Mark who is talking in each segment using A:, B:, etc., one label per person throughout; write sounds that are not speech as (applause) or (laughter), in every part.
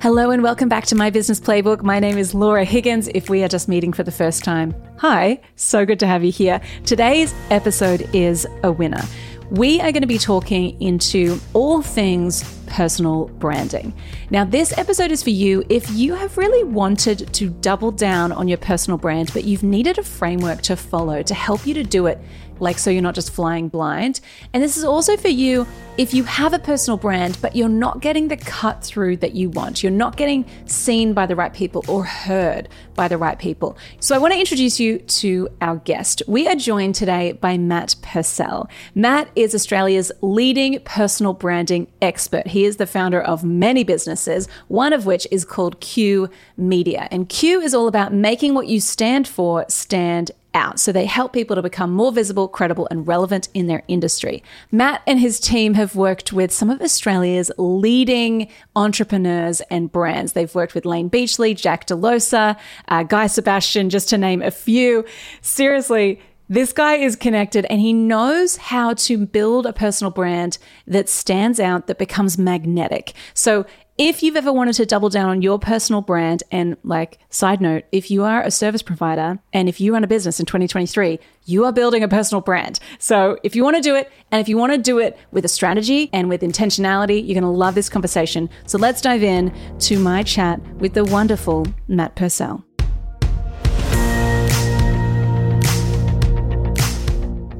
A: Hello and welcome back to My Business Playbook. My name is Laura Higgins. If we are just meeting for the first time, hi, so good to have you here. Today's episode is a winner. We are going to be talking into all things personal branding. Now, this episode is for you if you have really wanted to double down on your personal brand, but you've needed a framework to follow to help you to do it like so you're not just flying blind. And this is also for you if you have a personal brand, but you're not getting the cut through that you want. You're not getting seen by the right people or heard by the right people. So I want to introduce you to our guest. We are joined today by Matt Purcell. Matt is Australia's leading personal branding expert. He is the founder of many businesses, one of which is called KYU Media. And KYU is all about making what you stand for stand out. So they help people to become more visible, credible, and relevant in their industry. Matt and his team have worked with some of Australia's leading entrepreneurs and brands. They've worked with Layne Beachley, Jack Delosa, uh, Guy Sebastian, just to name a few. Seriously, this guy is connected and he knows how to build a personal brand that stands out, that becomes magnetic. So if you've ever wanted to double down on your personal brand, and like, side note, if you are a service provider and if you run a business in 2023, you are building a personal brand. So if you want to do it, and if you want to do it with a strategy and with intentionality, you're going to love this conversation. So let's dive in to my chat with the wonderful Matt Purcell.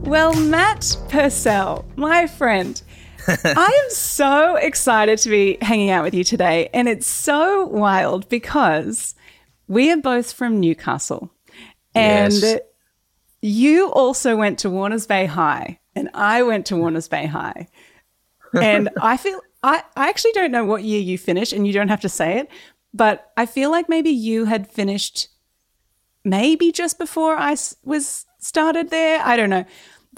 A: Well, Matt Purcell, my friend, (laughs) I am so excited to be hanging out with you today. And it's so wild because we are both from Newcastle. And
B: Yes.
A: you also went to Warners Bay High, and I went to Warners Bay High. And (laughs) I feel, I, I actually don't know what year you finished, and you don't have to say it, but I feel like maybe you had finished maybe just before I was started there. I don't know.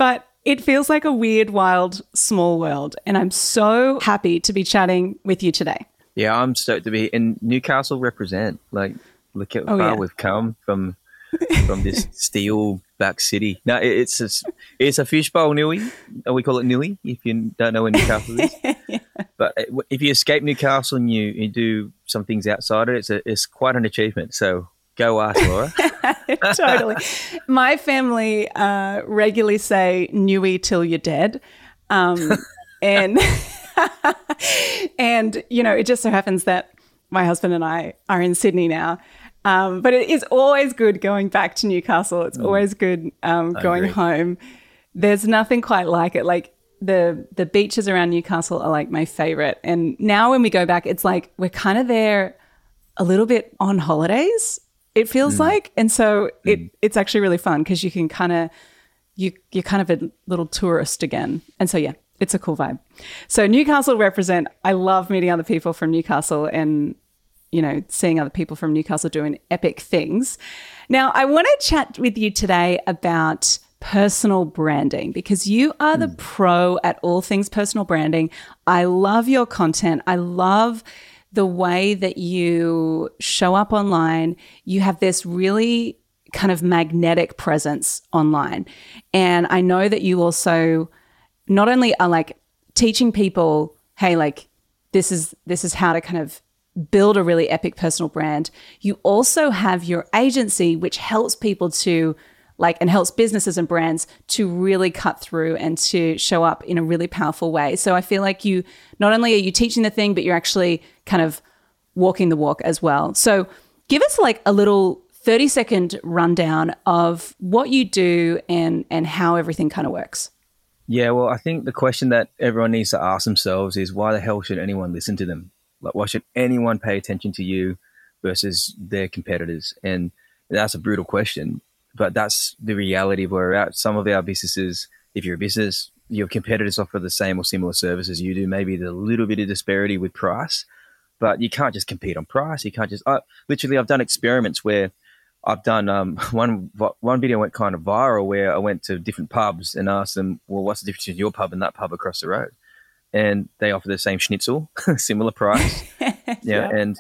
A: But it feels like a weird, wild, small world. And I'm so happy to be chatting with you today.
B: Yeah, I'm stoked to be in Newcastle. Represent like look at how
A: Oh,
B: far
A: yeah.
B: we've come from (laughs) from this steel back city. No, it, it's a, it's a fishbowl nui. Uh, we call it nui if you don't know where Newcastle is. (laughs) But uh, if you escape Newcastle and you, you do some things outside it, it's a, it's quite an achievement. So go ask Laura. (laughs)
A: totally. My family uh, regularly say "Nui till you're dead," um, (laughs) and (laughs) and you know it just so happens that my husband and I are in Sydney now. Um, but it is always good going back to Newcastle. It's always good um, going
B: agree.
A: home. There's nothing quite like it. Like the the beaches around Newcastle are like my favorite. And now when we go back, it's like we're kind of there a little bit on holidays. It feels mm. like, and so it mm. it's actually really fun because you can kind of you you're kind of a little tourist again, and so yeah, it's a cool vibe. So Newcastle represent. I love meeting other people from Newcastle and you know seeing other people from Newcastle doing epic things. Now I want to chat with you today about personal branding because you are the mm. pro at all things personal branding. I love your content. I love the way that you show up online. You have this really kind of magnetic presence online. And I know that you also not only are like teaching people, hey, like this is this is how to kind of build a really epic personal brand. You also have your agency which helps people to like and helps businesses and brands to really cut through and to show up in a really powerful way. So I feel like you not only are you teaching the thing but you're actually kind of walking the walk as well. So give us like a little 30 second rundown of what you do and and how everything kind of works.
B: Yeah, well, I think the question that everyone needs to ask themselves is why the hell should anyone listen to them? Like, why should anyone pay attention to you versus their competitors? And that's a brutal question, but that's the reality of where we're at. Some of our businesses, if you're a business, your competitors offer the same or similar services you do. Maybe there's a little bit of disparity with price, but you can't just compete on price. You can't just, I, literally, I've done experiments where I've done um, (laughs) one one video went kind of viral where I went to different pubs and asked them, "Well, what's the difference between your pub and that pub across the road?" And they offer the same schnitzel, (laughs) similar price. (laughs) yeah, yeah, and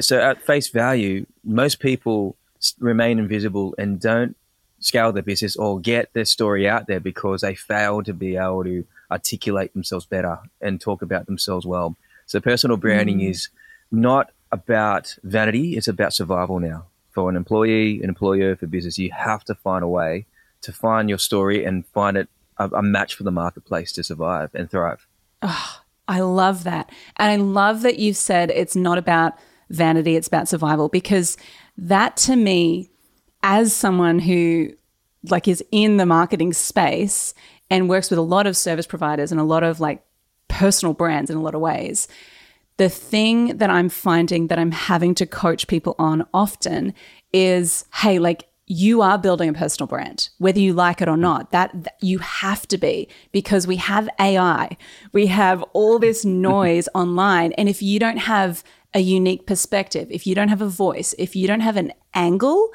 B: so at face value, most people remain invisible and don't scale their business or get their story out there because they fail to be able to articulate themselves better and talk about themselves well. So personal branding mm. is not about vanity; it's about survival now for an employee, an employer, for business, you have to find a way to find your story and find it a, a match for the marketplace to survive and thrive.
A: Oh, I love that. And I love that you've said it's not about vanity, it's about survival because that to me, as someone who like is in the marketing space and works with a lot of service providers and a lot of like personal brands in a lot of ways, the thing that I'm finding that I'm having to coach people on often is hey, like you are building a personal brand, whether you like it or not. That, that, you have to be because we have AI, we have all this (laughs) noise online, and if you don't have a unique perspective, if you don't have a voice, if you don't have an angle,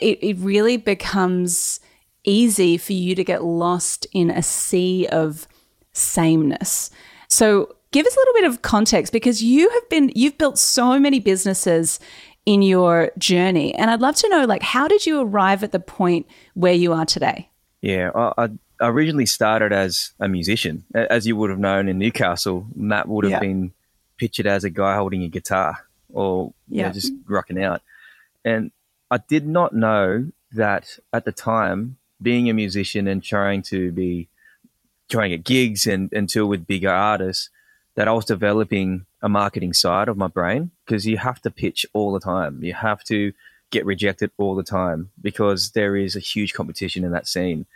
A: it, it really becomes easy for you to get lost in a sea of sameness. So give us a little bit of context because you have been you've built so many businesses in your journey and i'd love to know like how did you arrive at the point where you are today
B: yeah i, I originally started as a musician as you would have known in newcastle matt would have yeah. been pictured as a guy holding a guitar or yeah. know, just rocking out and i did not know that at the time being a musician and trying to be trying at gigs and, and tour with bigger artists that I was developing a marketing side of my brain because you have to pitch all the time. You have to get rejected all the time because there is a huge competition in that scene.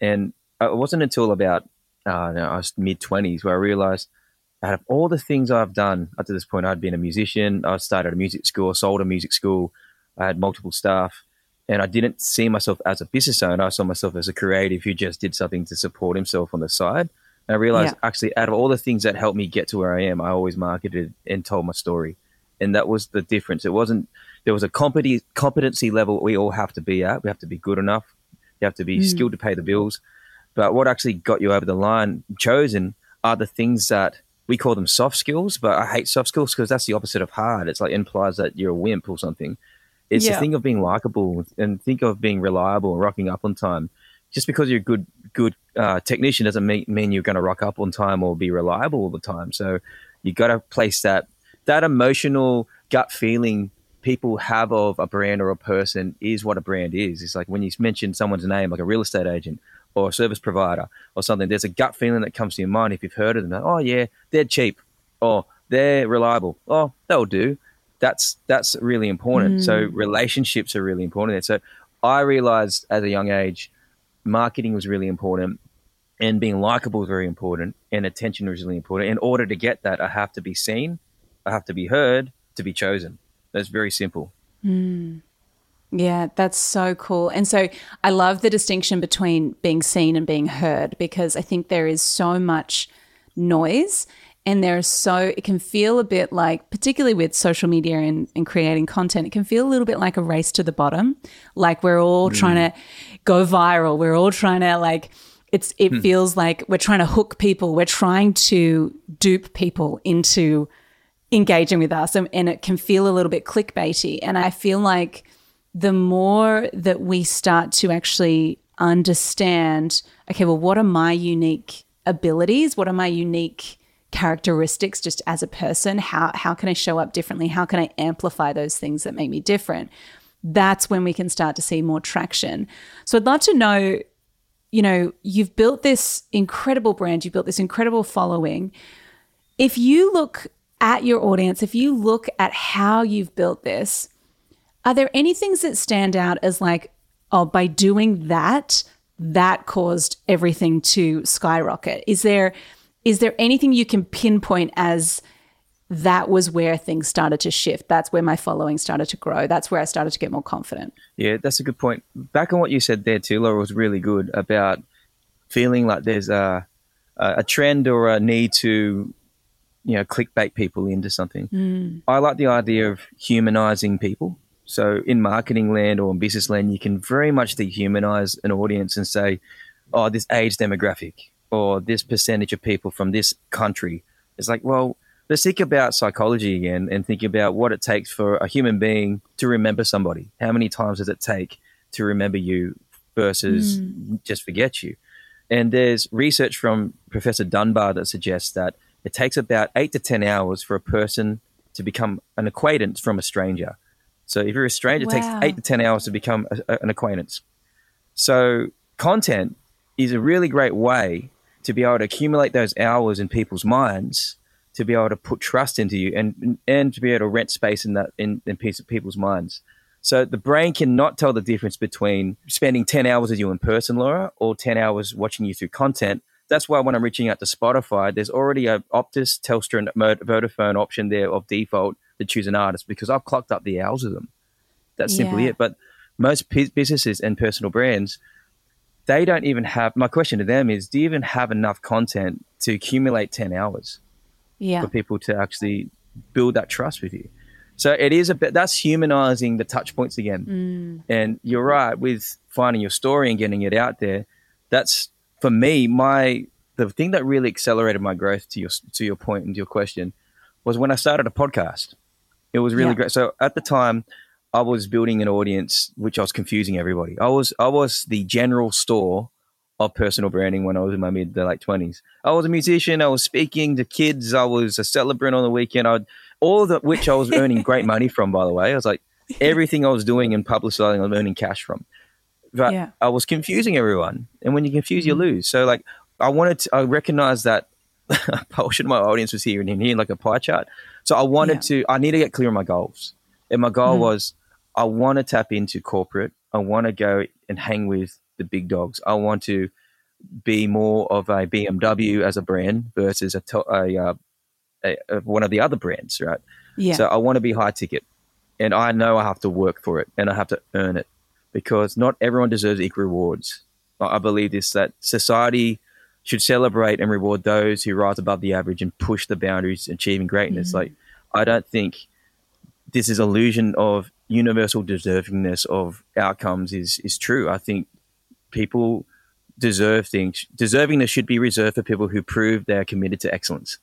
B: And it wasn't until about uh, I was mid twenties where I realized out of all the things I've done up to this point, I'd been a musician. I started a music school, sold a music school. I had multiple staff, and I didn't see myself as a business owner. I saw myself as a creative who just did something to support himself on the side. And I realized yeah. actually, out of all the things that helped me get to where I am, I always marketed and told my story. And that was the difference. It wasn't, there was a competency, competency level we all have to be at. We have to be good enough. You have to be mm. skilled to pay the bills. But what actually got you over the line, chosen, are the things that we call them soft skills. But I hate soft skills because that's the opposite of hard. It's like implies that you're a wimp or something. It's yeah. the thing of being likable and think of being reliable and rocking up on time. Just because you're a good good uh, technician doesn't mean, mean you're going to rock up on time or be reliable all the time. So you got to place that that emotional gut feeling people have of a brand or a person is what a brand is. It's like when you mention someone's name, like a real estate agent or a service provider or something. There's a gut feeling that comes to your mind if you've heard of them. Like, oh yeah, they're cheap, or they're reliable. Oh, they'll do. That's that's really important. Mm. So relationships are really important. So I realized as a young age marketing was really important and being likable was very important and attention was really important. In order to get that, I have to be seen, I have to be heard to be chosen. That's very simple.
A: Mm. Yeah, that's so cool. And so I love the distinction between being seen and being heard because I think there is so much noise and there's so it can feel a bit like particularly with social media and, and creating content it can feel a little bit like a race to the bottom like we're all mm. trying to go viral we're all trying to like it's it hmm. feels like we're trying to hook people we're trying to dupe people into engaging with us and, and it can feel a little bit clickbaity. And i feel like the more that we start to actually understand okay well what are my unique abilities? What are my unique characteristics just as a person? How how can i show up differently? How can i amplify those things that make me different? That's when we can start to see more traction. So i'd love to know you know you've built this incredible brand you've built this incredible following. If you look at your audience if you look at how you've built this are there any things that stand out as like oh by doing that that caused everything to skyrocket is there is there anything you can pinpoint as that was where things started to shift? That's where my following started to grow. That's where I started to get more confident.
B: Yeah, that's a good point. Back on what you said there too, Laura, was really good about feeling like there's a a trend or a need to you know clickbait people into something. Mm. I like the idea of humanizing people So in marketing land or in business land, you can very much dehumanize an audience and say, oh, this age demographic or this percentage of people from this country. It's like, well, let's think about psychology again and think about what it takes for a human being to remember somebody. How many times does it take to remember you versus mm. just forget you? And there's research from Professor Dunbar that suggests that it takes about eight to 10 hours for a person to become an acquaintance from a stranger. So if you're a stranger, wow. it takes eight to 10 hours to become a, an acquaintance. So content is a really great way to be able to accumulate those hours in people's minds to be able to put trust into you and and to be able to rent space in that in, in people's minds. So the brain cannot tell the difference between spending 10 hours with you in person, Laura, or 10 hours watching you through content. That's why when I'm reaching out to Spotify, there's already a Optus, Telstra, and Vodafone option there of default to choose an artist because I've clocked up the hours of them. That's simply yeah. it. But most businesses and personal brands, they don't even have. My question to them is: Do you even have enough content to accumulate ten hours?
A: Yeah.
B: For people to actually build that trust with you. So it is a bit that's humanizing the touch points again. Mm. And you're right with finding your story and getting it out there. That's for me my the thing that really accelerated my growth to your to your point and your question was when I started a podcast. It was really yeah. great. So at the time, I was building an audience which I was confusing everybody. I was I was the general store of personal branding when I was in my mid to late twenties. I was a musician. I was speaking to kids. I was a celebrant on the weekend. I all of which I was earning great money from. By the way, I was like everything I was doing and publicizing, I was earning cash from. But yeah. I was confusing everyone, and when you confuse, mm-hmm. you lose. So like I wanted, to, I recognized that (laughs) a portion of my audience was here and in here, like a pie chart. So I wanted yeah. to, I need to get clear on my goals, and my goal mm-hmm. was I want to tap into corporate. I want to go and hang with the big dogs. I want to be more of a BMW as a brand versus a, a, uh, a, a one of the other brands, right?
A: Yeah.
B: So I want to be high ticket, and I know I have to work for it, and I have to earn it because not everyone deserves equal rewards. I believe this that society should celebrate and reward those who rise above the average and push the boundaries, achieving greatness. Mm-hmm. Like I don't think this is illusion of universal deservingness of outcomes is is true. I think people deserve things. Deservingness should be reserved for people who prove they're committed to excellence.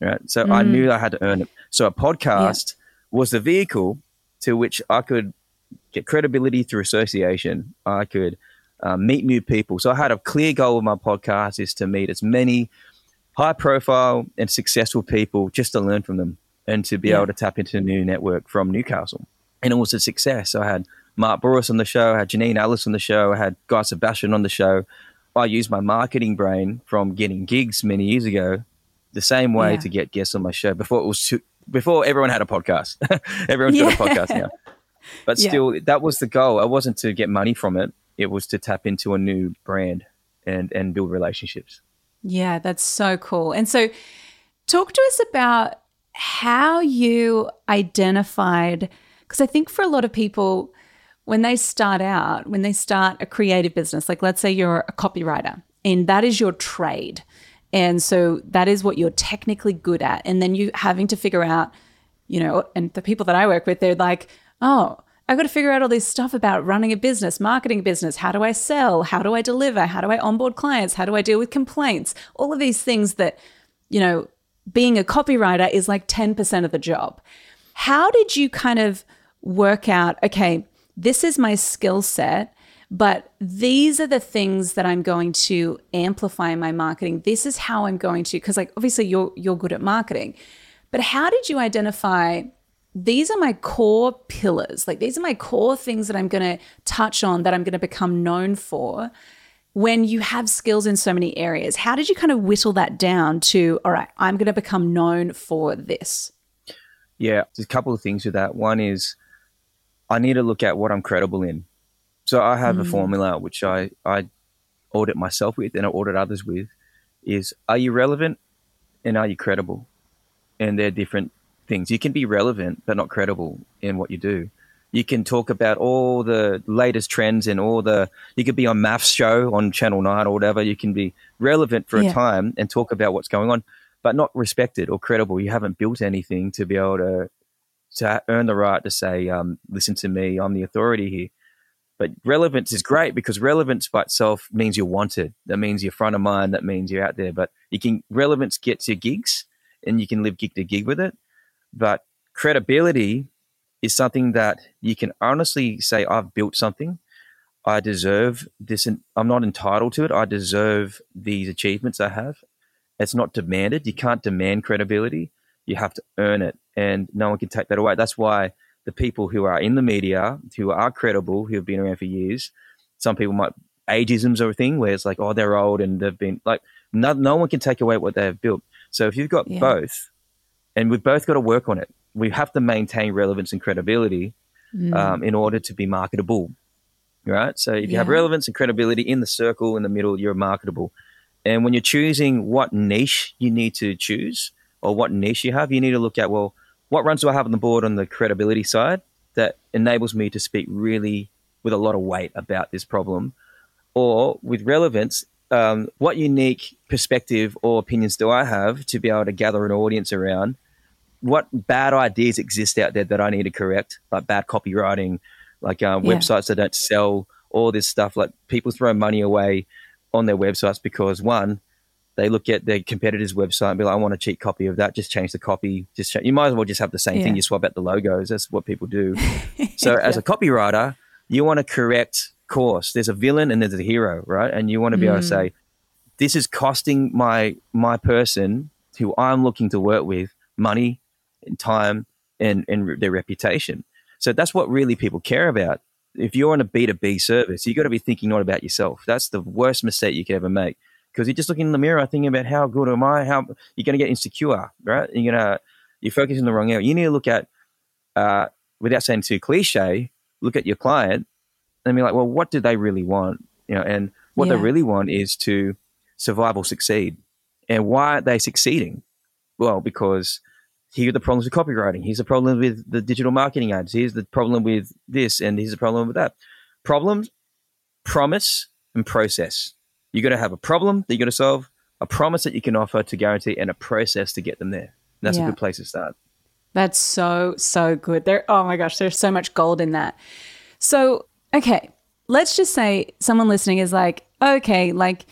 B: Right. So mm. I knew I had to earn it. So a podcast yeah. was the vehicle to which I could get credibility through association. I could um, meet new people. So I had a clear goal with my podcast is to meet as many high profile and successful people just to learn from them and to be yeah. able to tap into a new network from Newcastle. And it was a success. So I had Mark Bouris on the show, I had Janine Ellis on the show, I had Guy Sebastian on the show. I used my marketing brain from getting gigs many years ago the same way yeah. to get guests on my show before it was too, before everyone had a podcast. (laughs) Everyone's yeah. got a podcast now. But still, yeah. that was the goal. It wasn't to get money from it. It was to tap into a new brand and and build relationships.
A: Yeah, that's so cool. And so, talk to us about how you identified because I think for a lot of people, when they start out, when they start a creative business, like let's say you're a copywriter and that is your trade. And so that is what you're technically good at. And then you having to figure out, you know, and the people that I work with, they're like, oh, I've got to figure out all this stuff about running a business, marketing a business. How do I sell? How do I deliver? How do I onboard clients? How do I deal with complaints? All of these things that, you know, being a copywriter is like 10% of the job. How did you kind of work out, okay, this is my skill set, but these are the things that I'm going to amplify in my marketing. This is how I'm going to because like obviously you're you're good at marketing. But how did you identify these are my core pillars? Like these are my core things that I'm going to touch on that I'm going to become known for when you have skills in so many areas. How did you kind of whittle that down to all right, I'm going to become known for this?
B: Yeah, there's a couple of things with that. One is I need to look at what I'm credible in. So I have mm. a formula which I, I audit myself with and I audit others with is are you relevant and are you credible? And they're different things. You can be relevant but not credible in what you do. You can talk about all the latest trends and all the you could be on Maths show on Channel 9 or whatever. You can be relevant for yeah. a time and talk about what's going on, but not respected or credible. You haven't built anything to be able to to earn the right to say, um, listen to me, I'm the authority here. But relevance is great because relevance by itself means you're wanted. That means you're front of mind. That means you're out there. But you can relevance gets you gigs, and you can live gig to gig with it. But credibility is something that you can honestly say, I've built something. I deserve this. I'm not entitled to it. I deserve these achievements I have. It's not demanded. You can't demand credibility. You have to earn it, and no one can take that away. That's why the people who are in the media, who are credible, who have been around for years, some people might ageisms a thing where it's like, oh, they're old and they've been like, no, no one can take away what they have built. So if you've got yeah. both, and we've both got to work on it, we have to maintain relevance and credibility mm. um, in order to be marketable, right? So if you yeah. have relevance and credibility in the circle in the middle, you're marketable. And when you're choosing what niche you need to choose or what niche you have, you need to look at well, what runs do I have on the board on the credibility side that enables me to speak really with a lot of weight about this problem, or with relevance, um, what unique perspective or opinions do I have to be able to gather an audience around? What bad ideas exist out there that I need to correct, like bad copywriting, like yeah. websites that don't sell, all this stuff. Like people throw money away on their websites because one, they look at their competitor's website and be like, I want a cheap copy of that. Just change the copy. Just change. you might as well just have the same yeah. thing. You swap out the logos. That's what people do. (laughs) So yeah. as a copywriter, you want to correct course. There's a villain and there's a hero, right? And you want to be mm. able to mm. say, this is costing my my person who I'm looking to work with money and time and, and their reputation. So that's what really people care about. If you're on a B2B service, you've got to be thinking not about yourself. That's the worst mistake you could ever make because you're just looking in the mirror thinking about how good am I? How you're going to get insecure, right? You're gonna you're focusing the wrong area. You need to look at, uh, without saying too cliche, look at your client and be like, well, what do they really want? You know, and what yeah. they really want is to survive or succeed. And why are they succeeding? Well, because here are the problems with copywriting. Here's the problem with the digital marketing ads. Here's the problem with this, and here's the problem with that. Problems, promise, and process. You got to have a problem that you got to solve, a promise that you can offer to guarantee, and a process to get them there. And that's yeah. a good place to start.
A: That's so so good. There. Oh my gosh, there's so much gold in that. So okay, let's just say someone listening is like, okay, like.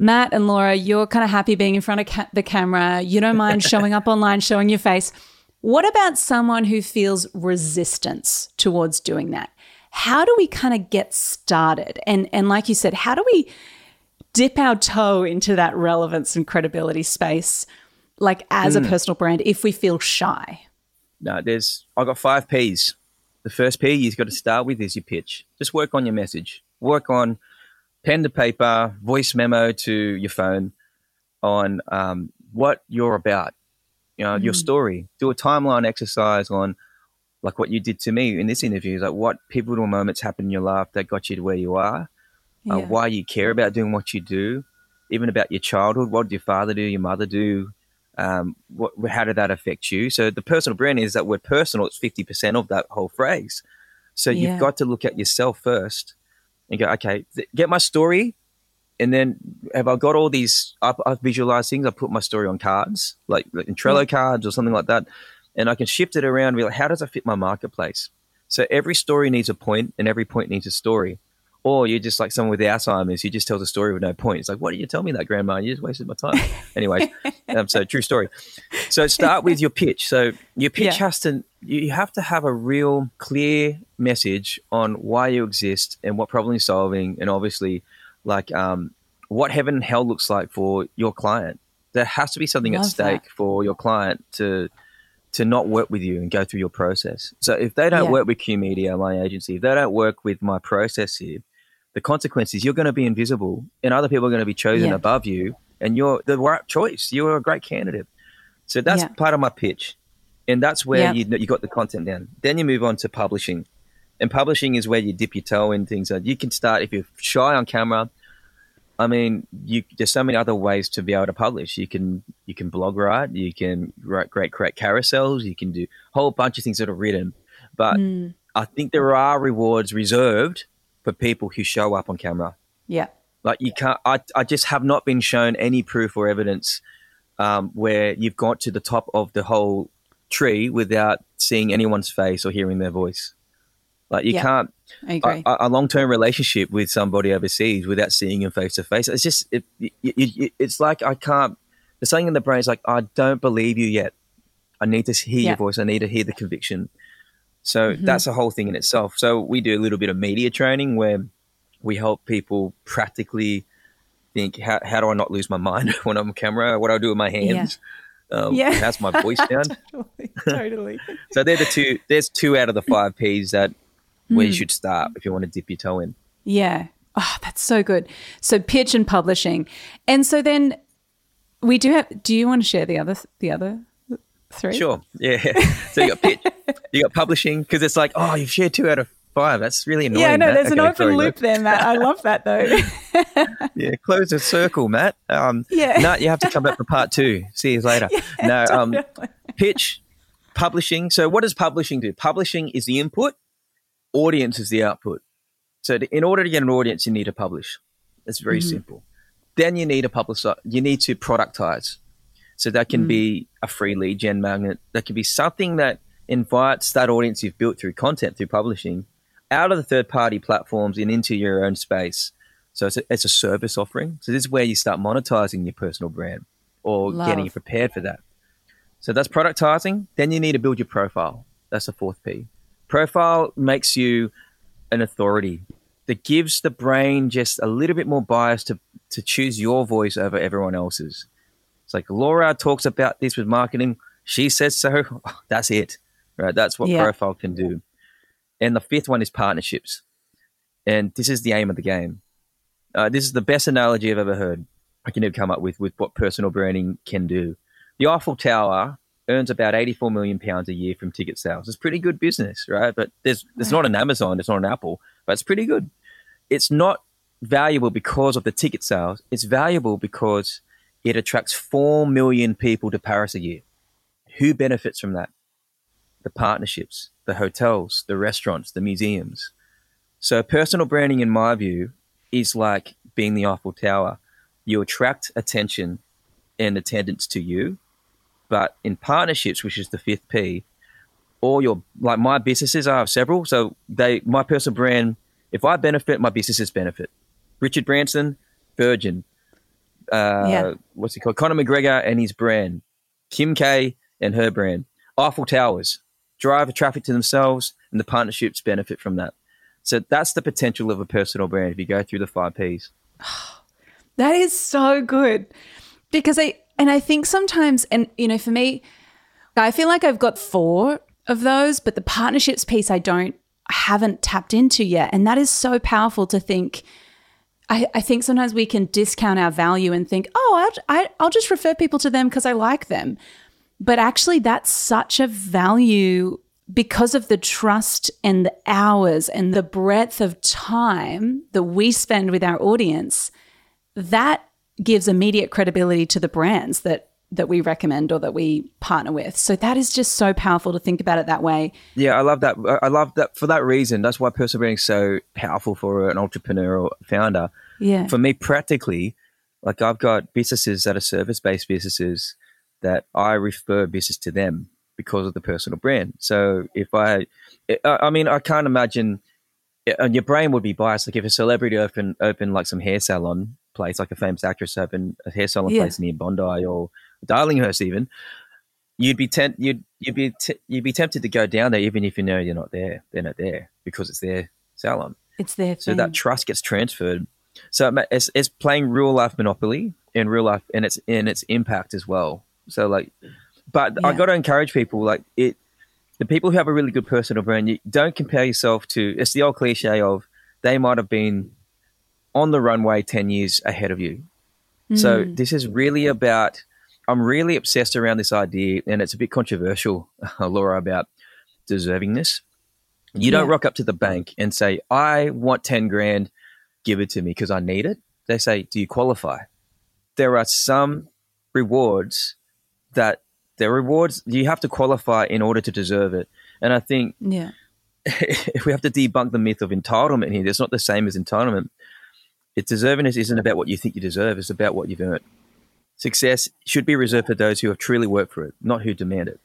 A: Matt and Laura, you're kind of happy being in front of ca- the camera. You don't mind (laughs) showing up online, showing your face. What about someone who feels resistance towards doing that? How do we kind of get started? And and like you said, how do we dip our toe into that relevance and credibility space, like as mm. a personal brand, if we feel shy?
B: No, there's, I got five P's. The first P you've got to start with is your pitch. Just work on your message. Work on pen to paper, voice memo to your phone on um, what you're about, you know, mm. your story. Do a timeline exercise on like what you did to me in this interview, like what pivotal moments happened in your life that got you to where you are uh, why you care about doing what you do, even about your childhood. What did your father do? Your mother do? Um, what, how did that affect you? So the personal brand is that word personal. It's fifty percent of that whole phrase. So yeah. you've got to look at yourself first and go, okay, th- get my story, and then have I got all these? I've, I've visualized things. I put my story on cards, like, like in Trello yeah. cards or something like that, and I can shift it around. And be like, how does it fit my marketplace? So every story needs a point, and every point needs a story. Or you're just like someone with Alzheimer's, you just tell the story with no point. It's like, why did you tell me that, Grandma? You just wasted my time. (laughs) Anyways, um, so true story. So start with your pitch. So your pitch yeah. has to, you have to have a real clear message on why you exist and what problem you're solving, and obviously, like um, what heaven and hell looks like for your client. There has to be something Love at stake that. for your client to to not work with you and go through your process. So if they don't yeah. work with KYU Media, my agency, if they don't work with my process here, the consequences you're going to be invisible and other people are going to be chosen yeah. above you and you're the right choice you're a great candidate so that's yeah. part of my pitch and that's where you you got the content down then you move on to publishing and publishing is where you dip your toe in things you can start if you're shy on camera I mean, you, there's so many other ways to be able to publish. You can you can blog write, you can write great create carousels, you can do a whole bunch of things that are written. But mm. I think there are rewards reserved for people who show up on camera.
A: Yeah.
B: Like you can't, I, I just have not been shown any proof or evidence um, where you've got to the top of the whole tree without seeing anyone's face or hearing their voice. Like you
A: Yeah,
B: can't
A: I agree.
B: a, a long term relationship with somebody overseas without seeing them face to face. It's just it, it, it, it's like I can't. There's something in the brain. It's like I don't believe you yet. I need to hear
A: Yeah.
B: your voice. I need to hear the conviction. So
A: Mhm.
B: that's a whole thing in itself. So we do a little bit of media training where we help people practically think how, how do I not lose my mind (laughs) when I'm on camera? What do I do with my hands? Um,
A: Yeah.
B: How's my voice sound? (laughs)
A: totally. totally. (laughs)
B: so they're the two. There's two out of the five P's that where you
A: Mm.
B: should start if you want to dip your toe in.
A: Yeah. Oh, that's so good. So pitch and publishing. And so then we do have do you want to share the other the other three?
B: Sure. Yeah. (laughs) So you got pitch, you got publishing because it's like, oh, you've shared two out of five. That's really annoying.
A: Yeah, no,
B: Matt.
A: there's an open loop there, Matt. I love that though. (laughs)
B: Yeah, close the circle, Matt. Um,
A: Yeah.
B: No, you have to come back for part two. See you later. (laughs) no, um,
A: Definitely.
B: pitch, publishing. So what does publishing do? Publishing is the input, audience is the output. So to, in order to get an audience, you need to publish. It's very
A: Mhm.
B: simple. Then you need to publish. You need to productize. So that can
A: Mm.
B: be a free lead gen magnet. That can be something that invites that audience you've built through content, through publishing, out of the third party platforms and into your own space. So it's a, it's a service offering. So this is where you start monetizing your personal brand or
A: Love.
B: getting you prepared for that. So that's productizing. Then you need to build your profile. That's the fourth P. Profile makes you an authority that gives the brain just a little bit more bias to, to choose your voice over everyone else's. It's like Laura talks about this with marketing. She says so. (laughs) That's it. Right. That's what
A: Yeah.
B: profile can do. And the fifth one is partnerships. And this is the aim of the game. Uh, this is the best analogy I've ever heard. I can never come up with with what personal branding can do. The Eiffel Tower earns about 84 million pounds a year from ticket sales. It's pretty good business, right? But there's it's not an Amazon, it's not an Apple, but it's pretty good. It's not valuable because of the ticket sales. It's valuable because it attracts 4 million people to Paris a year. Who benefits from that? The partnerships, the hotels, the restaurants, the museums. So personal branding, in my view, is like being the Eiffel Tower. You attract attention and attendance to you, but in partnerships, which is the fifth P, all your like my businesses, I have several. So they my personal brand, if I benefit, my businesses benefit. Richard Branson, Virgin, uh,
A: Yeah.
B: what's he called? Conor McGregor and his brand, Kim K and her brand, Eiffel Towers drive traffic to themselves, and the partnerships benefit from that. So that's the potential of a personal brand if you go through the five Ps. (sighs)
A: That is so good. Because I and I think sometimes and you know for me I feel like I've got 4 of those but the partnerships piece I don't I haven't tapped into yet and that is so powerful to think I, I think sometimes we can discount our value and think, oh, I'll, I, I'll just refer people to them because I like them. But actually, that's such a value because of the trust and the hours and the breadth of time that we spend with our audience. That gives immediate credibility to the brands that that we recommend or that we partner with. So that is just so powerful to think about it that way.
B: Yeah, I love that. I love that for that reason. That's why personal branding is so powerful for an entrepreneur or founder.
A: Yeah.
B: For me, practically, like I've got businesses that are service based businesses that I refer business to them because of the personal brand. So if I, I mean, I can't imagine, eh, and your brain would be biased. Like if a celebrity open open like some hair salon place, like a famous actress open a hair salon
A: Yeah.
B: place near Bondi or Darlinghurst, even, you'd be temp- you'd you'd be t- you'd be tempted to go down there even if you know you're not there. They're not there because it's their salon.
A: It's their
B: So
A: thing.
B: that trust gets transferred. So it's, it's playing real life Monopoly in real life, and it's in its impact as well. So like, but I got to encourage people like it. The people who have a really good personal brand, you don't compare yourself to. It's the old cliche of they might have been on the runway ten years ahead of you. So
A: Mm.
B: this is really about. I'm really obsessed around this idea, and it's a bit controversial, (laughs) Laura, about deservingness. You don't
A: Yeah.
B: rock up to the bank and say, "I want ten grand, give it to me because I need it." They say, "Do you qualify?" There are some rewards that they're rewards you have to qualify in order to deserve it, and I think
A: yeah.
B: if (laughs) we have to debunk the myth of entitlement here, it's not the same as entitlement. It's deservingness isn't about what you think you deserve; it's about what you've earned. Success should be reserved for those who have truly worked for it, not who demand it.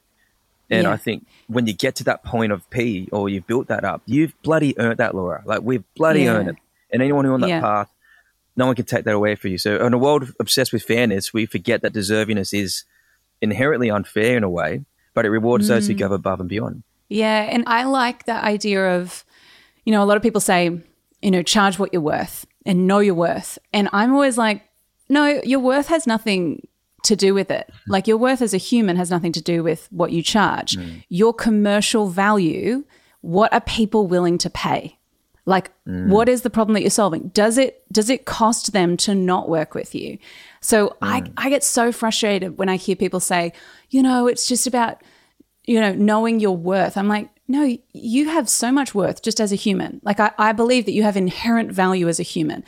B: And
A: Yeah.
B: I think when you get to that point of P or you've built that up, you've bloody earned that, Laura. Like we've bloody
A: Yeah.
B: earned it. And anyone who on that
A: Yeah.
B: path, no one can take that away from you. So in a world obsessed with fairness, we forget that deservingness is inherently unfair in a way, but it rewards those who
A: Mm.
B: go above and beyond.
A: Yeah, and I like that idea of, you know, a lot of people say, you know, charge what you're worth and know your worth. And I'm always like, no, your worth has nothing to do with it. Like your worth as a human has nothing to do with what you charge. Your commercial value, what are people willing to pay? Like mm. what is the problem that you're solving? Does it does it cost them to not work with you? So I, mm. I get so frustrated when I hear people say, you know, it's just about you know, knowing your worth. I'm like, no, you have so much worth just as a human. Like, I, I believe that you have inherent value as a human.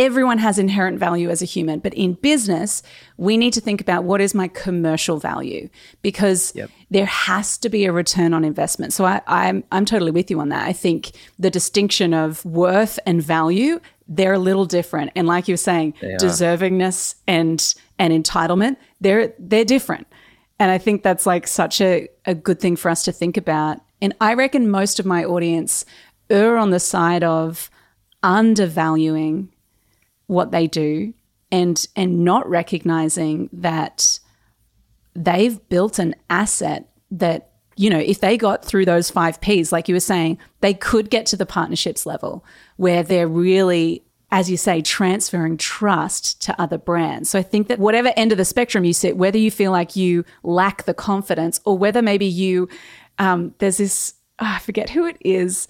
A: Everyone has inherent value as a human, but in business, we need to think about what is my commercial value because
B: Yep.
A: there has to be a return on investment. So I, I'm I'm totally with you on that. I think the distinction of worth and value they're a little different, and like you were saying, deservingness and and entitlement they're they're different. And I think that's like such a, a good thing for us to think about. And I reckon most of my audience err on the side of undervaluing what they do and and not recognizing that they've built an asset that you know if they got through those 5 Ps like you were saying they could get to the partnerships level where they're really as you say transferring trust to other brands. So i think that whatever end of the spectrum you sit whether you feel like you lack the confidence or whether maybe you um, there's this ah, i forget who it is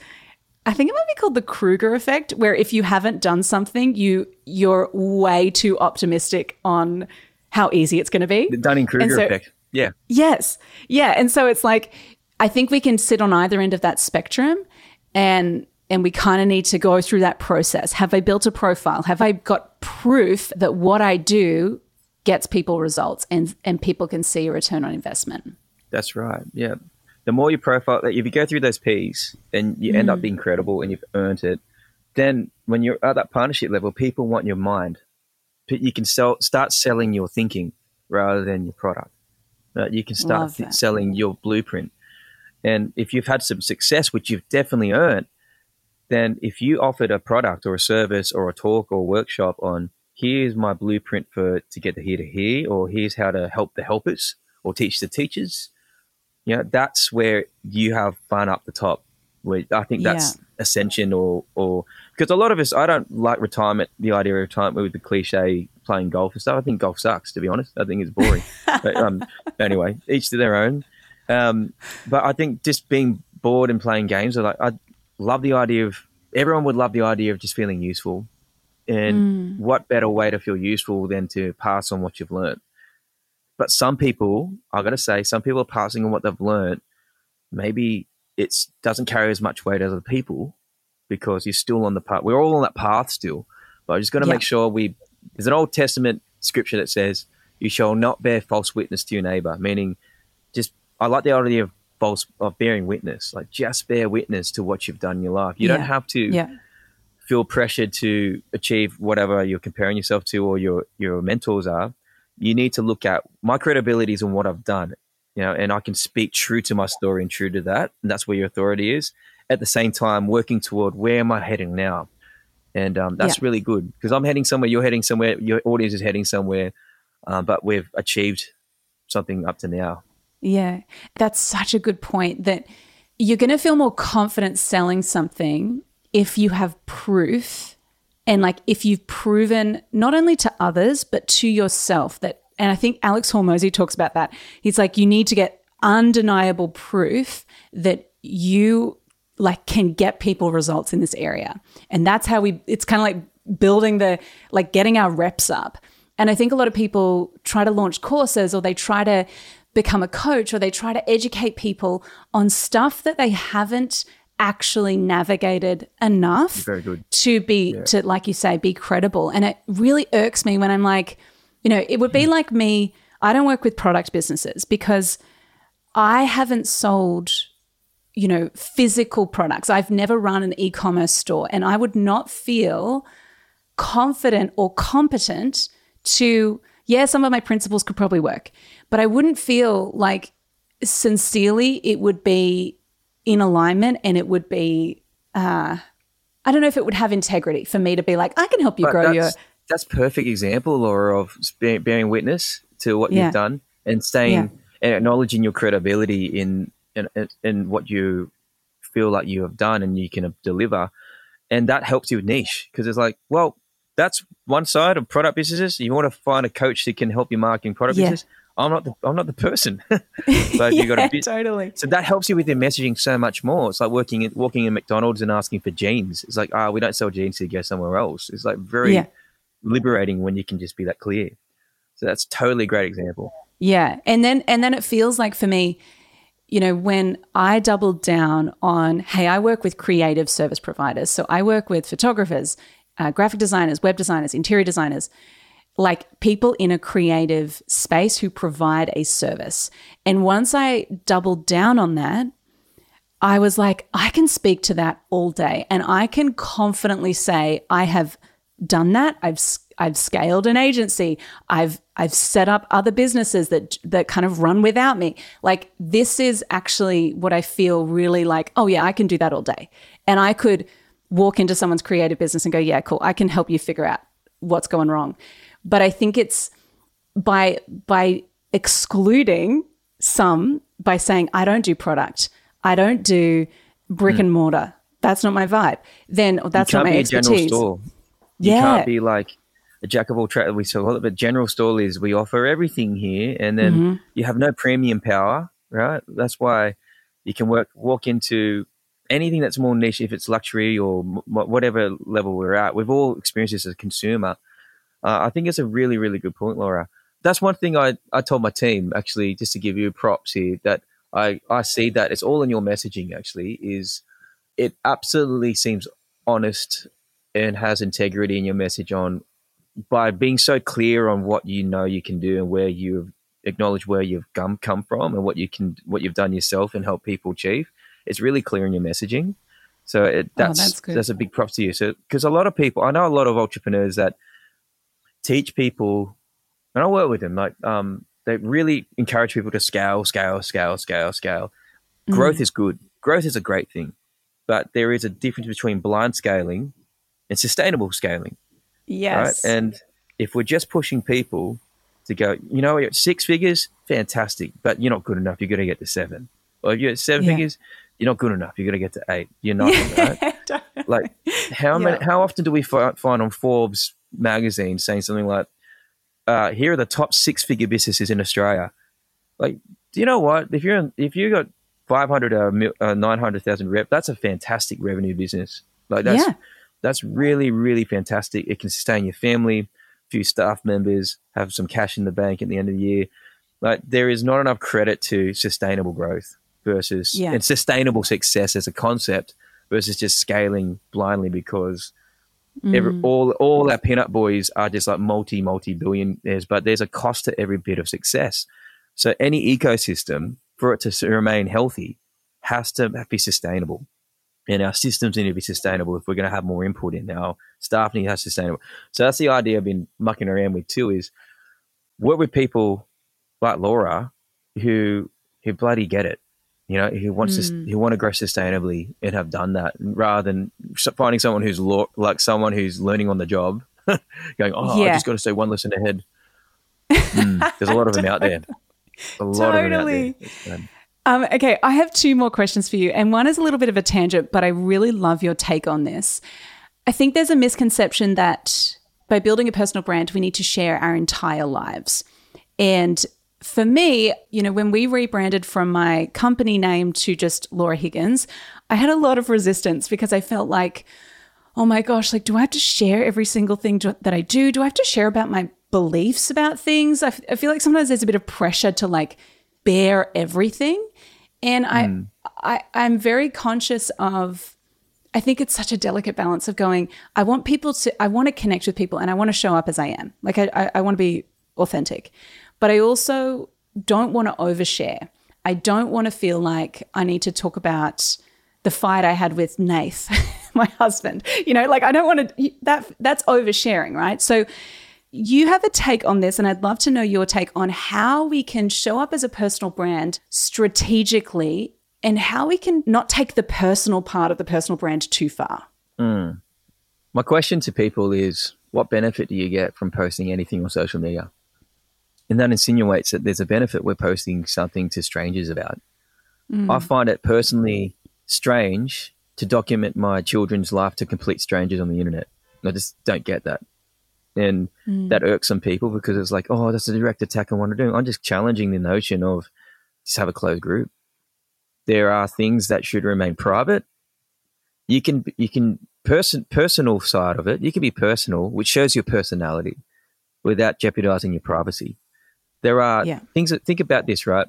A: I think it might be called the Kruger effect, where if you haven't done something, you you're way too optimistic on how easy it's going to be.
B: The Dunning Kruger
A: so-
B: effect. Yeah.
A: Yes, yeah, and so it's like I think we can sit on either end of that spectrum, and and we kind of need to go through that process. Have I built a profile? Have I got proof that what I do gets people results, and and people can see a return on investment?
B: That's right. Yeah. The more you profile, like, if you go through those P's, then you end
A: Mm.
B: up being credible and you've earned it. Then when you're at that partnership level, people want your mind. You can sell, start selling your thinking rather than your product. You can start th- selling your blueprint. And if you've had some success, which you've definitely earned, then if you offered a product or a service or a talk or workshop on here's my blueprint for to get the here to here, or here's how to help the helpers or teach the teachers, you know, that's where you have fun up the top. Where I think that's ascension or or because a lot of us I don't like retirement, the idea of retirement with the cliche playing golf and stuff. I think golf sucks, to be honest. I think it's boring. (laughs) but um, anyway, each to their own. Um, but I think just being bored and playing games, I like I love the idea of everyone would love the idea of just feeling useful. And what better way to feel useful than to pass on what you've learned? But some people, I got to say, some people are passing on what they've learned. Maybe it doesn't carry as much weight as other people because you're still on the path. We're all on that path still. But I just got to
A: Yeah.
B: make sure we. There's an Old Testament scripture that says, "You shall not bear false witness to your neighbor." Meaning, just I like the idea of false of bearing witness. Like just bear witness to what you've done in your life. You
A: Yeah.
B: don't have to
A: Yeah,
B: feel pressured to achieve whatever you're comparing yourself to or your your mentors are you need to look at my credibility is in what i've done you know and i can speak true to my story and true to that and that's where your authority is. At the same time working toward where am i heading now? And um, that's
A: Yeah.
B: really good because i'm heading somewhere you're heading somewhere your audience is heading somewhere um, but we've achieved something up to now.
A: Yeah, that's such a good point that you're going to feel more confident selling something if you have proof and like if you've proven not only to others but to yourself that and I think Alex Hormozi talks about that. He's like you need to get undeniable proof that you like can get people results in this area. And that's how we it's kind of like building the like getting our reps up. And I think a lot of people try to launch courses or they try to become a coach or they try to educate people on stuff that they haven't actually navigated enough to be to like you say be credible. And it really irks me when i'm like you know it would be hmm. like me i don't work with product businesses because i haven't sold you know physical products. I've never run an e-commerce store and i would not feel confident or competent to yeah some of my principles could probably work but i wouldn't feel like sincerely, it would be in alignment and it would be, uh, I don't know if it would have integrity for me to be like, I can help you
B: But
A: grow
B: that's,
A: your.
B: that's perfect example, Laura, of bearing witness to what
A: Yeah.
B: you've done and staying and acknowledging your credibility in, in in what you feel like you have done and you can deliver, and that helps you with niche because it's like, well, that's one side of product businesses. You want to find a coach that can help you marketing product
A: Yeah.
B: business. I'm not the I'm not the person. (laughs) (laughs) so if you got
A: Yeah,
B: a bit,
A: totally.
B: so that helps you with your messaging so much more. It's like working in, walking in McDonald's and asking for jeans. It's like, ah, we don't sell jeans, so you go somewhere else. It's like very
A: Yeah.
B: liberating when you can just be that clear. So that's totally great example.
A: Yeah. And then and then it feels like for me, you know, when I doubled down on, hey, I work with creative service providers. So I work with photographers, uh, graphic designers, web designers, interior designers, like people in a creative space who provide a service. And once I doubled down on that, I was like, I can speak to that all day and I can confidently say I have done that. I've I've scaled an agency. I've I've set up other businesses that that kind of run without me. Like this is actually what I feel really like, oh yeah, I can do that all day. And I could walk into someone's creative business and go, yeah, cool. I can help you figure out what's going wrong. But I think it's by by excluding some by saying I don't do product, I don't do brick and mortar. That's not my vibe. Then that's not my expertise.
B: You
A: Yeah.
B: can't be like a jack of all trades. We call it, but general store is we offer everything here, and then
A: Mm-hmm.
B: you have no premium power, right? That's why you can work walk into anything that's more niche, if it's luxury or m- whatever level we're at. We've all experienced this as a consumer. Uh, I think it's a really, really good point, Laura. That's one thing I, I told my team actually, just to give you props here, that I, I see that it's all in your messaging actually, is it absolutely seems honest and has integrity in your message on by being so clear on what you know you can do and where you've acknowledged where you've come, come from and what you can what you've done yourself and help people achieve. It's really clear in your messaging. So it, that's
A: Oh, that's
B: that's a big props to you. So because a lot of people, I know a lot of entrepreneurs that teach people, and I work with them. Like um, they really encourage people to scale, scale, scale, scale, scale.
A: Mm.
B: Growth is good. Growth is a great thing, but there is a difference between blind scaling and sustainable scaling,
A: Yes.
B: right? And if we're just pushing people to go, you know, you're at six figures, fantastic, but you're not good enough. You're going to get to seven. Or if you're at seven
A: Yeah.
B: figures, you're not good enough. You're going to get to eight. You're not. (laughs) right? like how many how often do we find on forbes magazine saying something like uh, here are the top six figure businesses in australia. Like do you know what? If you're in, if you got 500 or mil- uh, 900000 rep that's a fantastic revenue business. Like that's
A: Yeah.
B: that's really really fantastic. It can sustain your family. Few staff members have some cash in the bank at the end of the year. Like there is not enough credit to sustainable growth versus
A: Yeah.
B: and sustainable success as a concept versus just scaling blindly because every,
A: Mm.
B: all all our peanut boys are just like multi multi billionaires, but there's a cost to every bit of success. So any ecosystem for it to remain healthy has to be sustainable, and our systems need to be sustainable if we're going to have more input in. Our staff need to have sustainable. So that's the idea I've been mucking around with too. Is work with people like Laura who who bloody get it you know who wants to who want to grow sustainably and have done that rather than finding someone who's lo- like someone who's learning on the job (laughs) going oh i just got to stay one lesson ahead. Mm, (laughs) there's a lot of them out there. A lot of them out there. Um,
A: Um, okay, I have two more questions for you. And one is a little bit of a tangent, but I really love your take on this. I think there's a misconception that by building a personal brand, we need to share our entire lives. And for me, you know, when we rebranded from my company name to just Laura Higgins, I had a lot of resistance because I felt like, oh my gosh, like, do I have to share every single thing do- that I do? Do I have to share about my beliefs about things? I, f- I feel like sometimes there's a bit of pressure to like bear everything. And I, hmm. I, I'm very conscious of, I think it's such a delicate balance of going, I want people to, I want to connect with people and I want to show up as I am. Like, I, I, I want to be authentic, but I also don't want to overshare. I don't want to feel like I need to talk about the fight I had with Nath, (laughs) my husband. You know, like I don't want to that that's oversharing, right? So you have a take on this, and I'd love to know your take on how we can show up as a personal brand strategically and how we can not take the personal part of the personal brand too far.
B: Mm. My question to people is what benefit do you get from posting anything on social media? And that insinuates that there's a benefit we're posting something to strangers about. Mm. I find it personally strange to document my children's life to complete strangers on the internet. I just don't get that. And mm. that irks some people because it's like, oh, that's a direct attack on what I'm doing. I'm just challenging the notion of just have a closed group. There are things that should remain private. You can you can person personal side of it. You can be personal, which shows your personality, without jeopardizing your privacy. There are yeah. things that think about this, right?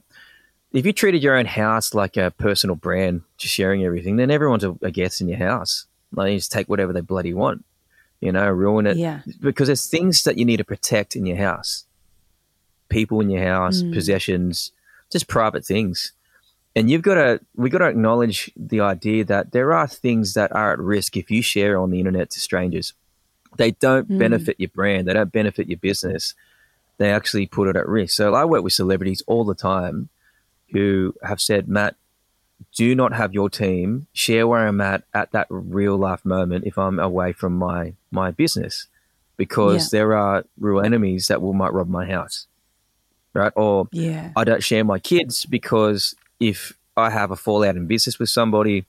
B: If you treated your own house like a personal brand, just sharing everything, then everyone's a, a guest in your house. Like you just take whatever they bloody want you know, ruin it.
A: Yeah.
B: Because there's things that you need to protect in your house people in your house, mm. possessions, just private things. And you've got to, we've got to acknowledge the idea that there are things that are at risk if you share on the internet to strangers. They don't mm. benefit your brand, they don't benefit your business. They actually put it at risk. So I work with celebrities all the time who have said, Matt, do not have your team share where I'm at at that real life moment if I'm away from my my business, because yeah. there are real enemies that will might rob my house, right? Or
A: yeah.
B: I don't share my kids because if I have a fallout in business with somebody,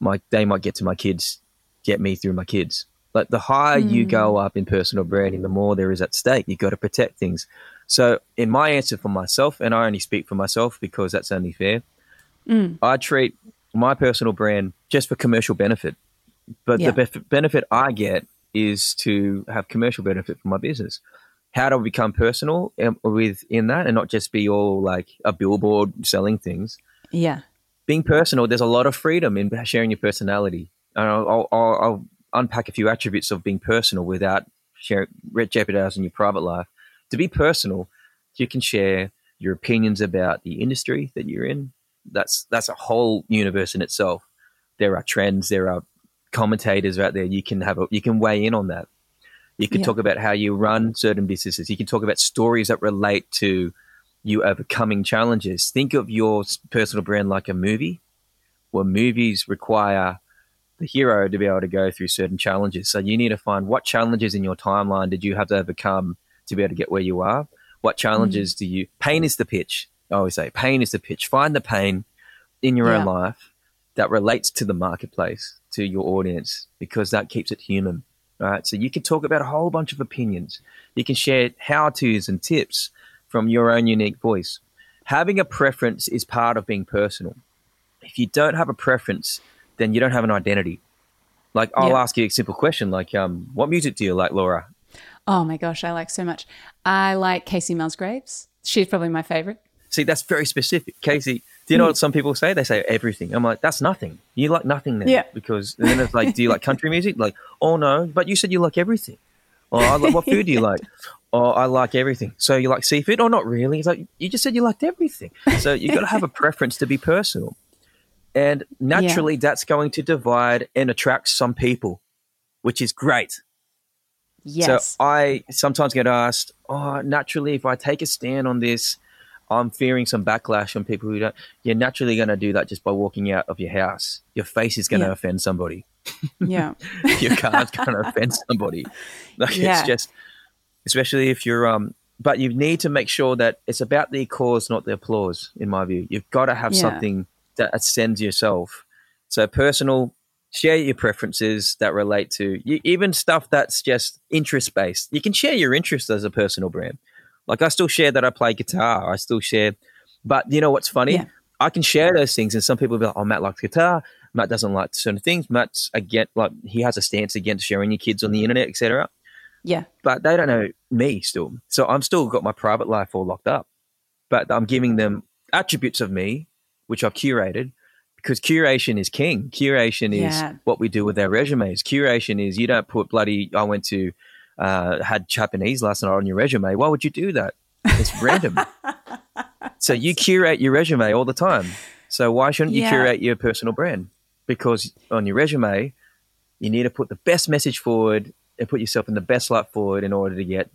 B: my they might get to my kids, get me through my kids. Like the higher mm. you go mm. up in personal branding, the more there is at stake. You've got to protect things. So, in my answer for myself, and I only speak for myself because that's only fair, Mm. I treat my personal brand just for commercial benefit, but yeah. the bef- benefit I get is to have commercial benefit for my business. How do I become personal within that and not just be all like a billboard selling things?
A: Yeah.
B: Being personal, there's a lot of freedom in sharing your personality. And I'll, I'll, I'll unpack a few attributes of being personal without sharing, jeopardizing your private life. To be personal, you can share your opinions about the industry that you're in, that's that's a whole universe in itself. There are trends, there are commentators out there. You can have a, you can weigh in on that. You can yeah. talk about how you run certain businesses. You can talk about stories that relate to you overcoming challenges. Think of your personal brand like a movie, where movies require the hero to be able to go through certain challenges. So you need to find what challenges in your timeline did you have to overcome to be able to get where you are. What challenges mm. do you? Pain is the pitch. I always say pain is the pitch. Find the pain in your yeah. own life that relates to the marketplace, to your audience, because that keeps it human. Right. So you can talk about a whole bunch of opinions. You can share how to's and tips from your own unique voice. Having a preference is part of being personal. If you don't have a preference, then you don't have an identity. Like I'll yeah. ask you a simple question like, um, what music do you like, Laura?
A: Oh my gosh, I like so much. I like Kacey Musgraves. She's probably my favorite.
B: See, that's very specific. Kacey. do you know mm. what some people say? They say everything. I'm like, that's nothing. You like nothing then.
A: Yeah.
B: Because then it's like, do you like country (laughs) music? Like, oh no, but you said you like everything. Or I like, what food do you like? (laughs) Oh, I like everything. So you like seafood? Oh, not really. It's like, you just said you liked everything. So you've got to (laughs) have a preference to be personal. And naturally, yeah. that's going to divide and attract some people, which is great.
A: Yes.
B: So I sometimes get asked, oh, naturally, if I take a stand on this, I'm fearing some backlash from people who don't. You're naturally going to do that just by walking out of your house. Your face is going to yeah. offend somebody. (laughs)
A: Yeah, (laughs)
B: your car's (laughs) going to offend somebody. Like yeah. it's just, especially if you're um. But you need to make sure that it's about the cause, not the applause. In my view, you've got to have yeah. something that ascends yourself. So personal, share your preferences that relate to you, even stuff that's just interest based. You can share your interest as a personal brand. Like I still share that I play guitar. I still share, but you know what's funny? Yeah. I can share those things, and some people be like, "Oh, Matt likes guitar. Matt doesn't like certain things. Matt's again like he has a stance against sharing your kids on the internet, etc."
A: Yeah,
B: but they don't know me still, so I'm still got my private life all locked up. But I'm giving them attributes of me, which I've curated, because curation is king. Curation is yeah. what we do with our resumes. Curation is you don't put bloody I went to uh, had Japanese last night on your resume. Why would you do that? It's random. (laughs) so you curate your resume all the time. So why shouldn't you yeah. curate your personal brand? Because on your resume, you need to put the best message forward and put yourself in the best light forward in order to get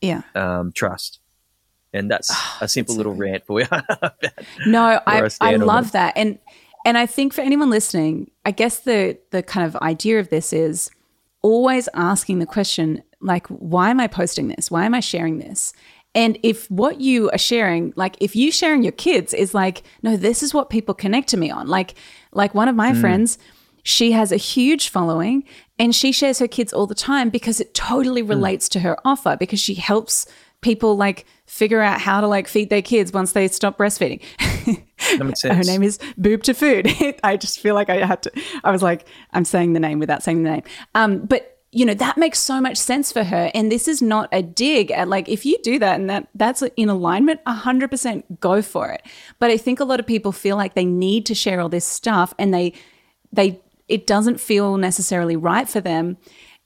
A: Yeah.
B: Um, trust. And that's oh, a simple little rant for you. (laughs)
A: no, I, I love that. And and I think for anyone listening, I guess the the kind of idea of this is always asking the question like why am I posting this? Why am I sharing this? And if what you are sharing, like if you sharing your kids is like, no, this is what people connect to me on. Like like one of my mm. friends, she has a huge following and she shares her kids all the time because it totally mm. relates mm. to her offer because she helps people like figure out how to like feed their kids once they stop breastfeeding. (laughs) her name is Boob to Food. (laughs) I just feel like I had to. I was like, I'm saying the name without saying the name. Um, but you know that makes so much sense for her and this is not a dig at like if you do that and that that's in alignment 100% go for it but i think a lot of people feel like they need to share all this stuff and they they it doesn't feel necessarily right for them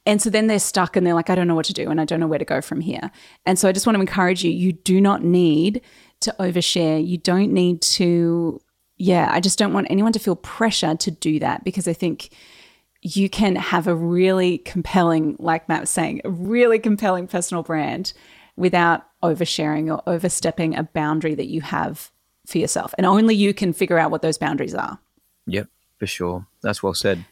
A: and so then they're stuck and they're like, I don't know what to do and I don't know where to go from here. And so I just want to encourage you you do not need to overshare. You don't need to, yeah, I just don't want anyone to feel pressure to do that because I think you can have a really compelling, like Matt was saying, a really compelling personal brand without oversharing or overstepping a boundary that you have for yourself. And only you can figure out what those boundaries are.
B: Yep, for sure. That's well said.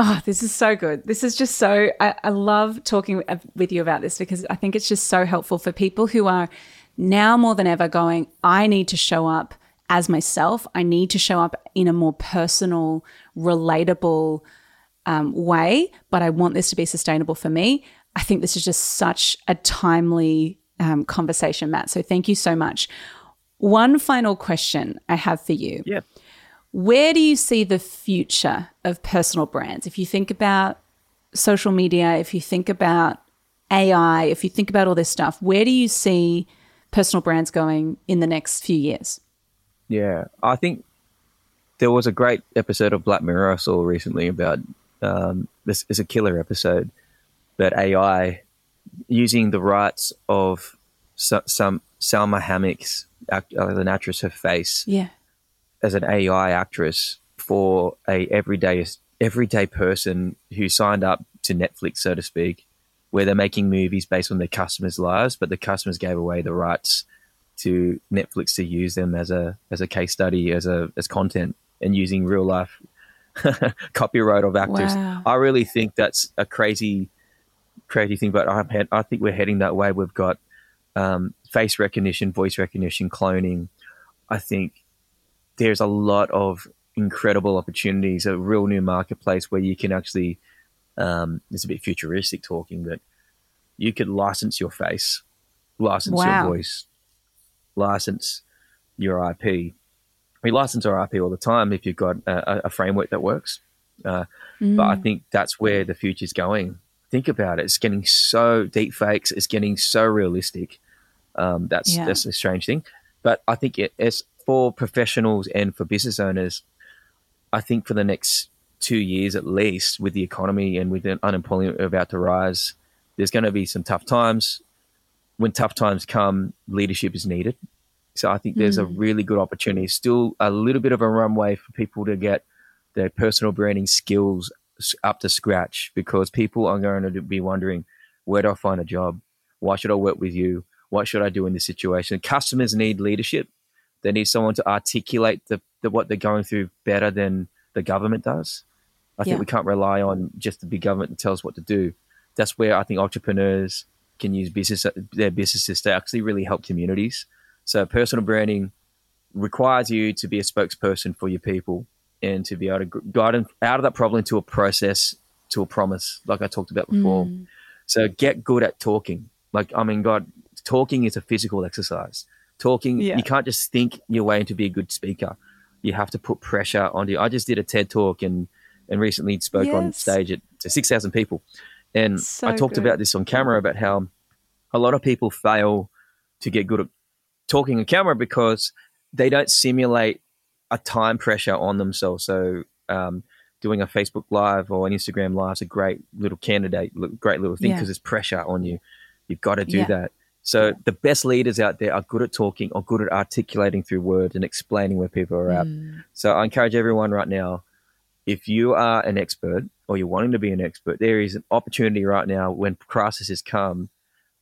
A: Oh, this is so good. This is just so, I, I, love talking with you about this because I think it's just so helpful for people who are now more than ever going, I need to show up as myself. I need to show up in a more personal, relatable um, way, but I want this to be sustainable for me. I think this is just such a timely um, conversation, Matt. So thank you so much. One final question I have for you.
B: Yeah.
A: Where do you see the future of personal brands? If you think about social media, if you think about AI, if you think about all this stuff, where do you see personal brands going in the next few years?
B: Yeah, I think there was a great episode of Black Mirror I saw recently about um, this is a killer episode about AI using the rights of some, some Salma act, uh, an actress, her face,
A: yeah,
B: as an AI actress for a everyday everyday person who signed up to Netflix, so to speak, where they're making movies based on their customers' lives, but the customers gave away the rights to Netflix to use them as a as a case study, as a as content, and using real life (laughs) copyright of actors. Wow. I really think that's a crazy, crazy thing. But I'm I think we're heading that way. We've got um, face recognition, voice recognition, cloning. I think there's a lot of incredible opportunities, a real new marketplace where you can actually, um, it's a bit futuristic talking, but you could license your face, license wow. your voice, license your IP. We license our IP all the time if you've got a, a framework that works. Uh, mm. But I mm. think that's where the future's going. Think about it. It's getting so deep fakes. It's getting so realistic. Um, that's yeah. that's a strange thing. But I think it, it's for professionals and for business owners, I think for the next two years at least, with the economy and with the unemployment about to rise, there's going to be some tough times. When tough times come, leadership is needed. So I think there's mm. a really good opportunity. Still a little bit of a runway for people to get their personal branding skills up to scratch because people are going to be wondering, where do I find a job? Why should I work with you? What should I do in this situation? Customers need leadership. They need someone to articulate the, the what they're going through better than the government does. I think we can't rely on just the big government to tell us what to do. That's where I think entrepreneurs can use business their businesses to actually really help communities. So personal branding requires you to be a spokesperson for your people and to be able to guide them out of that problem to a process to a promise, like I talked about before. Mm. So get good at talking. Like I mean, God, talking is a physical exercise. Talking, yeah. you can't just think your way into be a good speaker. You have to put pressure on you. I just did a TED talk and and recently spoke yes. on stage at, to six thousand people, and so I talked good. about this on camera about how a lot of people fail to get good at talking on camera because they don't simulate a time pressure on themselves. So um, doing a Facebook Live or an Instagram Live is a great little candidate, great little thing because yeah. there's pressure on you. You've got to do yeah. that. So the best leaders out there are good at talking or good at articulating through words and explaining where people are at. Mm. So I encourage everyone right now, if you are an expert or you're wanting to be an expert, there is an opportunity right now when crisis has come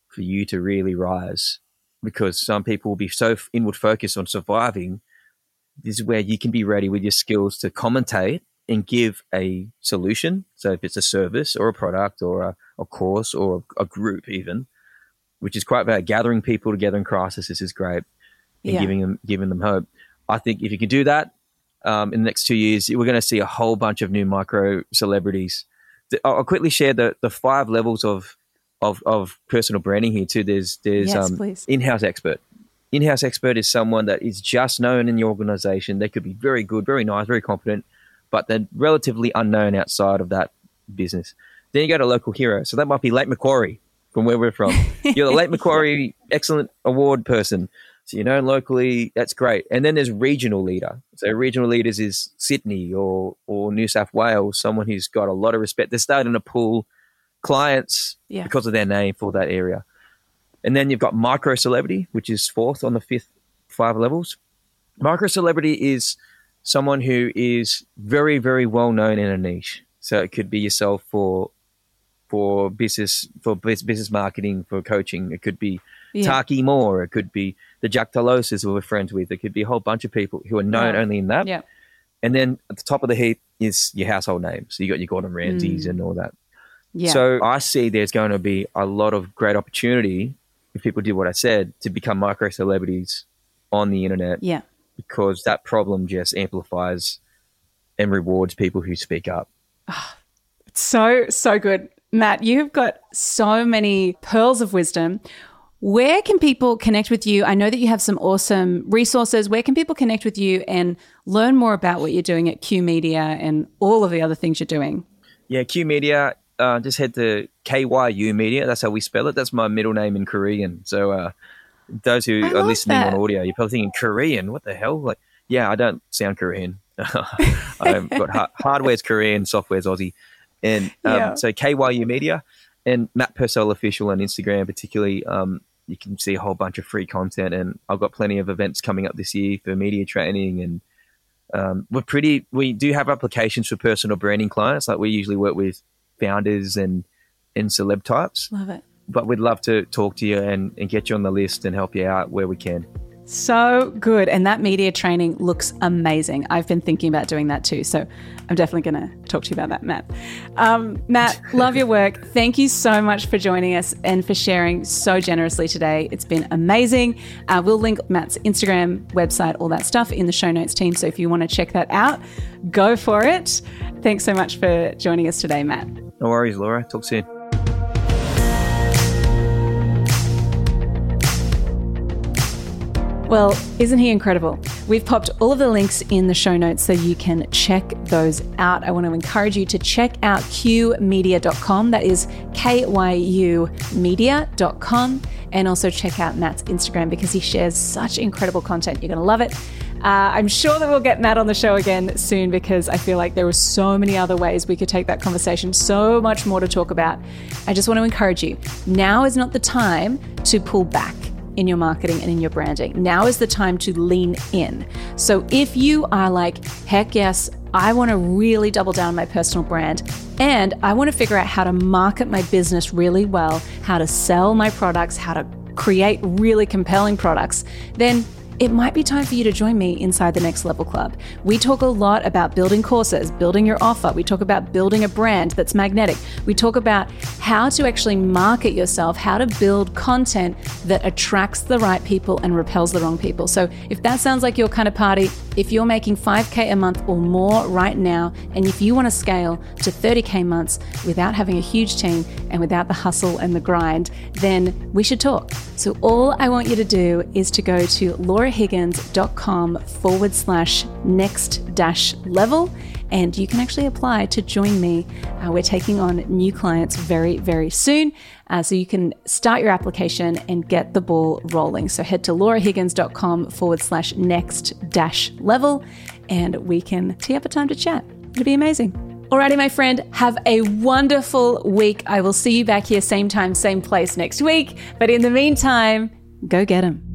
B: for you to really rise because some people will be so inward focused on surviving. This is where you can be ready with your skills to commentate and give a solution. So if it's a service or a product or a, a course or a, a, group, even, which is quite about gathering people together in crisis, this is great and yeah. giving them giving them hope. I think if you can do that um, in the next two years, we're going to see a whole bunch of new micro celebrities. I'll quickly share the the five levels of of, of personal branding here too. There's there's yes, um, in-house expert. In-house expert is someone that is just known in the organization. They could be very good, very nice, very competent, but they're relatively unknown outside of that business. Then you go to local hero. So that might be Lake Macquarie from where we're from. You're the (laughs) Lake Macquarie excellent award person. So you know locally, that's great. And then there's regional leader. So regional leaders is Sydney or or New South Wales, someone who's got a lot of respect. They're starting to pull clients yeah. because of their name for that area. And then you've got micro celebrity, which is fourth on the fifth five levels. Micro celebrity is someone who is very, very well known in a niche. So it could be yourself for for business for business marketing for coaching. It could be yeah. Taki Moore. It could be the Jack Delosas who we're friends with. It could be a whole bunch of people who are known yeah. only in that.
A: Yeah.
B: And then at the top of the heap is your household names. So you got your Gordon Ramsays mm. and all that. Yeah. So I see there's going to be a lot of great opportunity if people do what I said to become micro celebrities on the internet.
A: Yeah.
B: Because that problem just amplifies and rewards people who speak up.
A: Oh, so, so good. Matt, you've got so many pearls of wisdom. Where can people connect with you? I know that you have some awesome resources. Where can people connect with you and learn more about what you're doing at KYU Media and all of the other things you're doing?
B: Yeah, KYU Media uh, just head to KYU Media. That's how we spell it. That's my middle name in Korean. So uh, those who I are listening that. on audio, you're probably thinking Korean. What the hell? Like, yeah, I don't sound Korean. (laughs) I've got ha- hardware's Korean, software's Aussie, and um, yeah. so KYU Media and Matt Purcell official on Instagram, particularly. Um, you can see a whole bunch of free content, and I've got plenty of events coming up this year for media training and um, we're pretty we do have applications for personal branding clients like we usually work with founders and and celeb types.
A: Love it.
B: But we'd love to talk to you and, and get you on the list and help you out where we can.
A: So good. And that media training looks amazing. I've been thinking about doing that too. So I'm definitely going to talk to you about that, Matt. Um, Matt, (laughs) love your work. Thank you so much for joining us and for sharing so generously today. It's been amazing. Uh, we'll link Matt's Instagram, website, all that stuff in the show notes team. So if you want to check that out, go for it. Thanks so much for joining us today, Matt.
B: No worries, Laura. Talk soon.
A: Well, isn't he incredible? We've popped all of the links in the show notes so you can check those out. I want to encourage you to check out kyumedia.com. That is K-Y-U media.com. And also check out Matt's Instagram because he shares such incredible content. You're going to love it. Uh, I'm sure that we'll get Matt on the show again soon because I feel like there are so many other ways we could take that conversation, so much more to talk about. I just want to encourage you now is not the time to pull back in your marketing and in your branding. Now is the time to lean in. So if you are like, heck yes, I want to really double down on my personal brand and I want to figure out how to market my business really well, how to sell my products, how to create really compelling products, then it might be time for you to join me inside the Next Level Club. We talk a lot about building courses, building your offer. We talk about building a brand that's magnetic. We talk about how to actually market yourself, how to build content that attracts the right people and repels the wrong people. So if that sounds like your kind of party, if you're making 5K a month or more right now, and if you want to scale to 30K months without having a huge team and without the hustle and the grind, then we should talk. So all I want you to do is to go to laurahiggins.com forward slash next dash level and you can actually apply to join me. Uh, we're taking on new clients very, very soon. Uh, so you can start your application and get the ball rolling. So head to laurahiggins.com forward slash next dash level and we can tee up a time to chat. It'll be amazing. Alrighty, my friend, have a wonderful week. I will see you back here, same time, same place next week. But in the meantime, go get them.